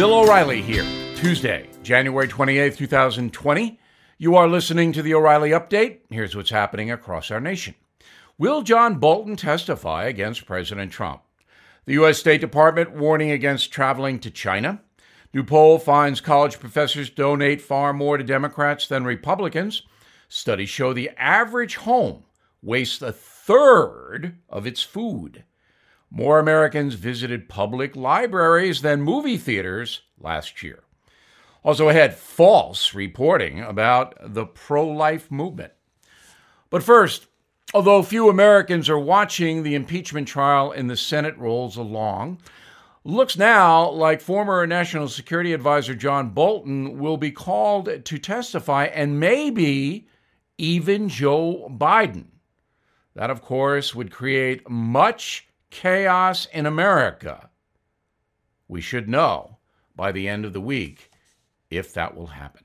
Bill O'Reilly here. Tuesday, January 28th, 2020. You are listening to the O'Reilly Update. Here's what's happening across our nation. Will John Bolton testify against President Trump? The U.S. State Department warning against traveling to China. New poll finds college professors donate far more to Democrats than Republicans. Studies show the average home wastes a third of its food. More Americans visited public libraries than movie theaters last year. Also ahead, false reporting about the pro life movement. But first, although few Americans are watching the impeachment trial in the Senate rolls along, looks now like former National Security Advisor John Bolton will be called to testify, and maybe even Joe Biden. That, of course, would create much chaos in America. We should know by the end of the week if that will happen.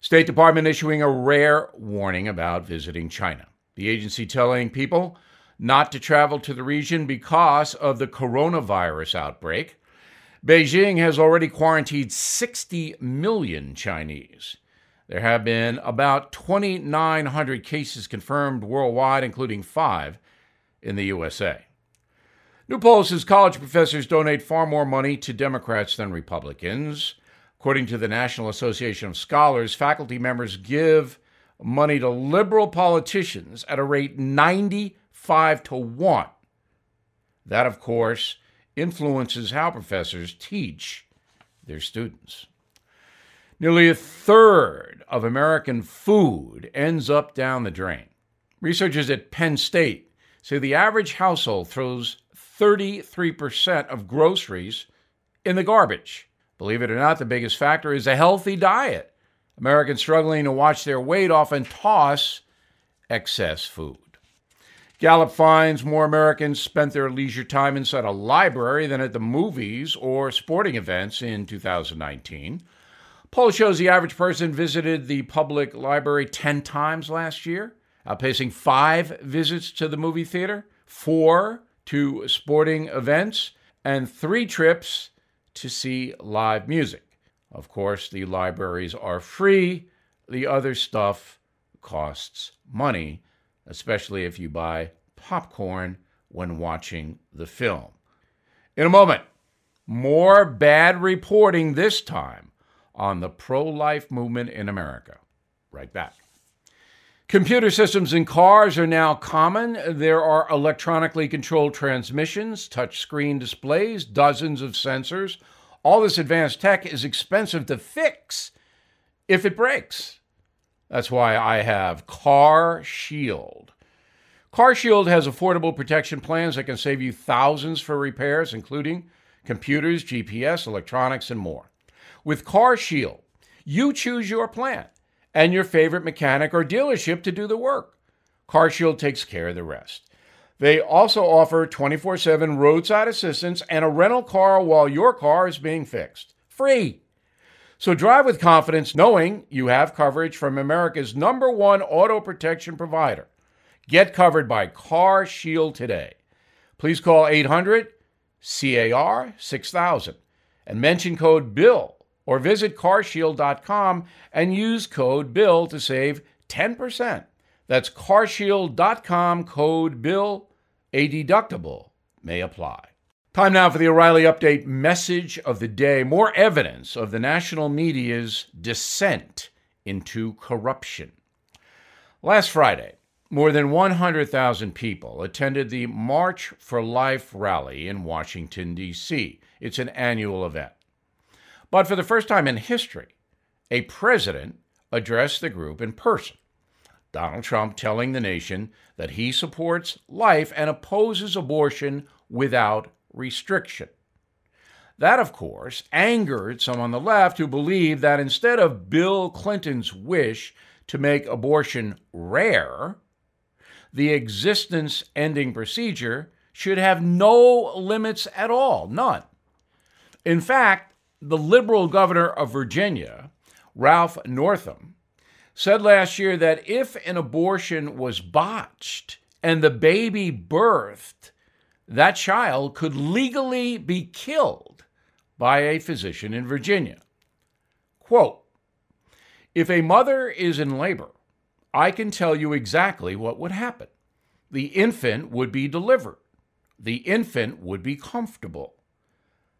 State Department issuing a rare warning about visiting China. The agency telling people not to travel to the region because of the coronavirus outbreak. Beijing has already quarantined 60 million Chinese. There have been about 2,900 cases confirmed worldwide, including five in the USA. New poll says college professors donate far more money to Democrats than Republicans. According to the National Association of Scholars, faculty members give money to liberal politicians at a rate 95 to 1. That, of course, influences how professors teach their students. Nearly a third of American food ends up down the drain. Researchers at Penn State say the average household throws 33% of groceries in the garbage. Believe it or not, the biggest factor is a healthy diet. Americans struggling to watch their weight often toss excess food. Gallup finds more Americans spent their leisure time inside a library than at the movies or sporting events in 2019. Poll shows the average person visited the public library 10 times last year, outpacing five visits to the movie theater, four to sporting events, and three trips to see live music. Of course, the libraries are free, the other stuff costs money, especially if you buy popcorn when watching the film. In a moment, more bad reporting this time on the pro life movement in America. Right back. Computer systems in cars are now common. There are electronically controlled transmissions, touchscreen displays, dozens of sensors. All this advanced tech is expensive to fix if it breaks. That's why I have Car Shield. Car Shield has affordable protection plans that can save you thousands for repairs, including computers, GPS, electronics, and more. With Car Shield, you choose your plan and your favorite mechanic or dealership to do the work. CarShield takes care of the rest. They also offer 24 7 roadside assistance and a rental car while your car is being fixed. Free. So drive with confidence knowing you have coverage from America's number one auto protection provider. Get covered by Car Shield today. Please call 800 CAR 6000 and mention code BILL or visit carshield.com and use code BILL to save 10%. That's carshield.com code BILL. A deductible may apply. Time now for the O'Reilly Update message of the day. More evidence of the national media's descent into corruption. Last Friday, more than 100,000 people attended the March for Life rally in Washington, D.C. It's an annual event. But for the first time in history, a president addressed the group in person. Donald Trump telling the nation that he supports life and opposes abortion without restriction. That, of course, angered some on the left who believe that instead of Bill Clinton's wish to make abortion rare, the existence ending procedure should have no limits at all, none. In fact, the liberal governor of Virginia, Ralph Northam, said last year that if an abortion was botched and the baby birthed, that child could legally be killed by a physician in Virginia. Quote If a mother is in labor, I can tell you exactly what would happen. The infant would be delivered. The infant would be comfortable.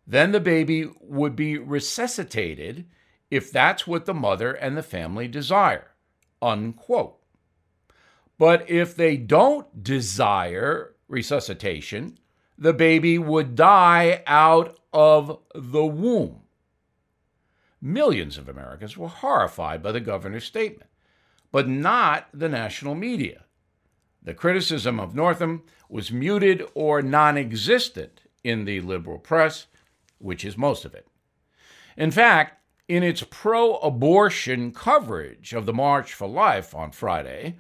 Then the baby would be resuscitated if that's what the mother and the family desire. Unquote. But if they don't desire resuscitation, the baby would die out of the womb. Millions of Americans were horrified by the governor's statement, but not the national media. The criticism of Northam was muted or non existent in the liberal press, which is most of it. In fact, in its pro abortion coverage of the March for Life on Friday,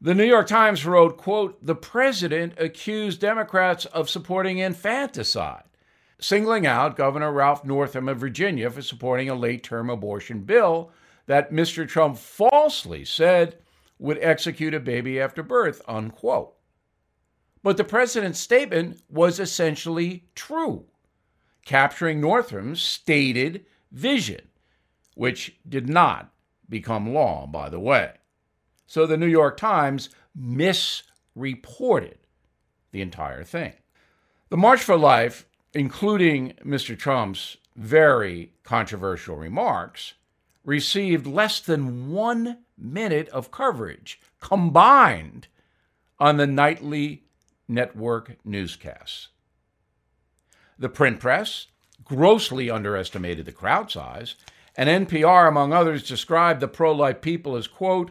the New York Times wrote, quote, the president accused Democrats of supporting infanticide, singling out Governor Ralph Northam of Virginia for supporting a late term abortion bill that Mr. Trump falsely said would execute a baby after birth, unquote. But the president's statement was essentially true, capturing Northam's stated vision, which did not become law, by the way. So the New York Times misreported the entire thing. The March for Life, including Mr. Trump's very controversial remarks, received less than one minute of coverage combined on the nightly network newscasts. The print press grossly underestimated the crowd size, and NPR, among others, described the pro life people as, quote,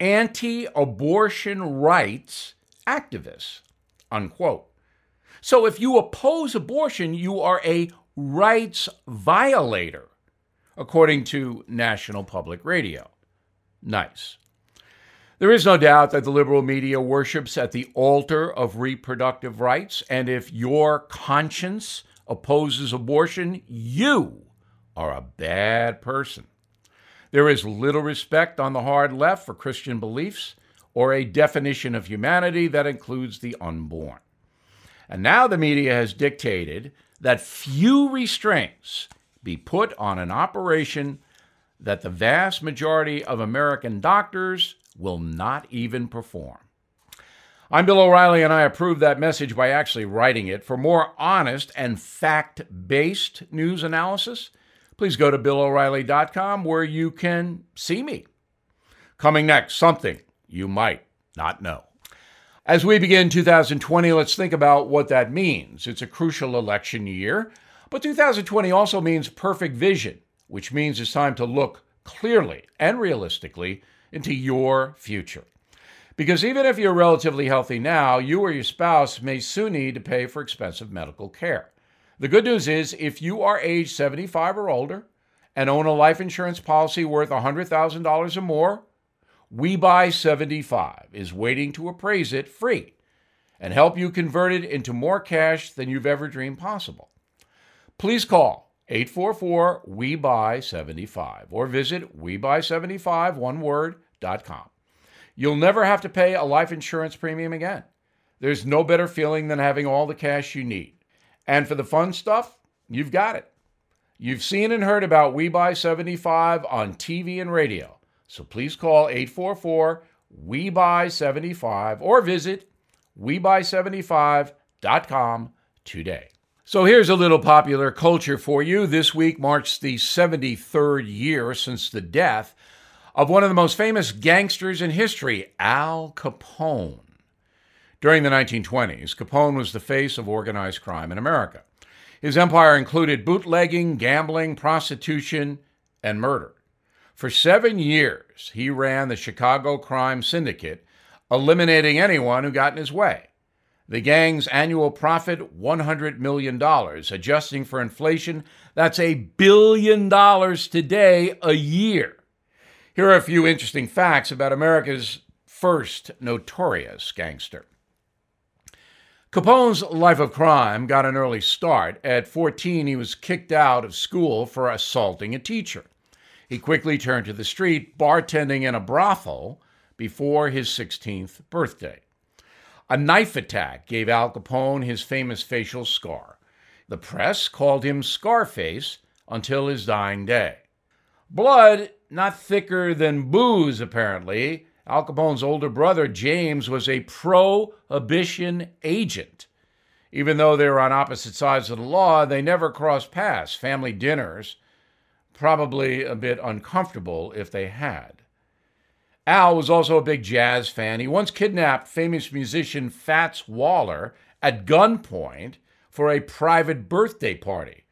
anti abortion rights activists, unquote. So if you oppose abortion, you are a rights violator, according to National Public Radio. Nice. There is no doubt that the liberal media worships at the altar of reproductive rights, and if your conscience opposes abortion, you are a bad person. There is little respect on the hard left for Christian beliefs or a definition of humanity that includes the unborn. And now the media has dictated that few restraints be put on an operation that the vast majority of American doctors will not even perform. I'm Bill O'Reilly, and I approve that message by actually writing it. For more honest and fact based news analysis, please go to BillO'Reilly.com where you can see me. Coming next, something you might not know. As we begin 2020, let's think about what that means. It's a crucial election year, but 2020 also means perfect vision, which means it's time to look clearly and realistically into your future. Because even if you're relatively healthy now, you or your spouse may soon need to pay for expensive medical care. The good news is if you are age 75 or older and own a life insurance policy worth $100,000 or more, We Buy 75 is waiting to appraise it free and help you convert it into more cash than you've ever dreamed possible. Please call 844 We Buy 75 or visit WeBuy75 one word.com. You'll never have to pay a life insurance premium again. There's no better feeling than having all the cash you need. And for the fun stuff, you've got it. You've seen and heard about We Buy 75 on TV and radio. So please call 844 We Buy 75 or visit WeBuy75.com today. So here's a little popular culture for you. This week marks the 73rd year since the death of one of the most famous gangsters in history, Al Capone. During the 1920s, Capone was the face of organized crime in America. His empire included bootlegging, gambling, prostitution, and murder. For seven years, he ran the Chicago Crime Syndicate, eliminating anyone who got in his way. The gang's annual profit, $100 million. Adjusting for inflation, that's a billion dollars today a year. Here are a few interesting facts about America's first notorious gangster. Capone's life of crime got an early start. At 14, he was kicked out of school for assaulting a teacher. He quickly turned to the street, bartending in a brothel before his 16th birthday. A knife attack gave Al Capone his famous facial scar. The press called him Scarface until his dying day. Blood, not thicker than booze, apparently. Al Capone's older brother, James, was a prohibition agent. Even though they were on opposite sides of the law, they never crossed paths. Family dinners, probably a bit uncomfortable if they had. Al was also a big jazz fan. He once kidnapped famous musician Fats Waller at gunpoint for a private birthday party.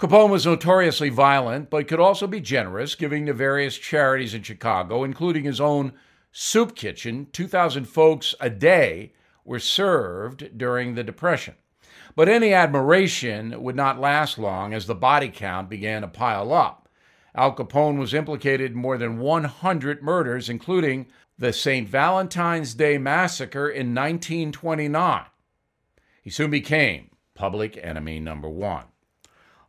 Capone was notoriously violent, but could also be generous, giving to various charities in Chicago, including his own soup kitchen. 2,000 folks a day were served during the Depression. But any admiration would not last long as the body count began to pile up. Al Capone was implicated in more than 100 murders, including the St. Valentine's Day Massacre in 1929. He soon became public enemy number one.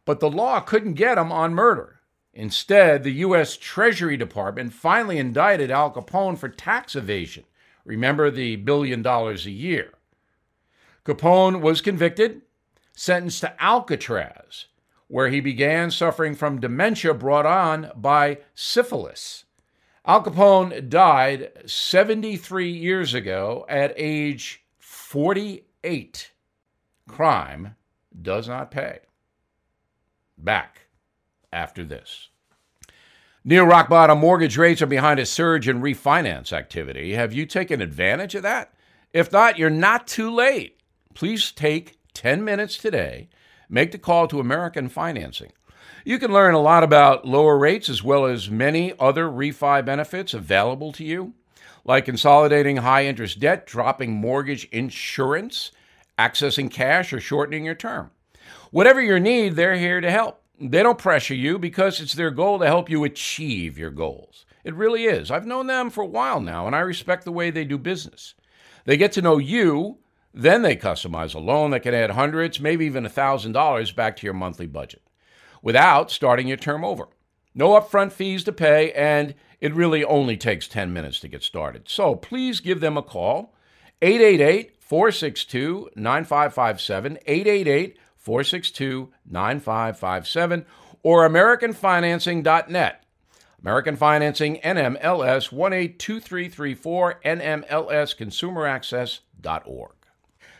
But the law couldn't get him on murder. Instead, the U.S. Treasury Department finally indicted Al Capone for tax evasion. Remember the billion dollars a year. Capone was convicted, sentenced to Alcatraz, where he began suffering from dementia brought on by syphilis. Al Capone died 73 years ago at age 48. Crime does not pay. Back after this. Near rock bottom mortgage rates are behind a surge in refinance activity. Have you taken advantage of that? If not, you're not too late. Please take 10 minutes today make the call to American Financing. You can learn a lot about lower rates as well as many other refi benefits available to you, like consolidating high interest debt, dropping mortgage insurance, accessing cash, or shortening your term. Whatever your need, they're here to help. They don't pressure you because it's their goal to help you achieve your goals. It really is. I've known them for a while now, and I respect the way they do business. They get to know you then they customize a loan that can add hundreds, maybe even $1,000 back to your monthly budget without starting your term over. No upfront fees to pay, and it really only takes 10 minutes to get started. So please give them a call 888 462 9557, 888 462 9557, or AmericanFinancing.net. American Financing NMLS 182334 NMLSConsumerAccess.org.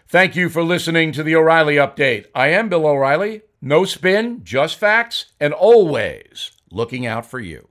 Thank you for listening to the O'Reilly Update. I am Bill O'Reilly. No spin, just facts, and always looking out for you.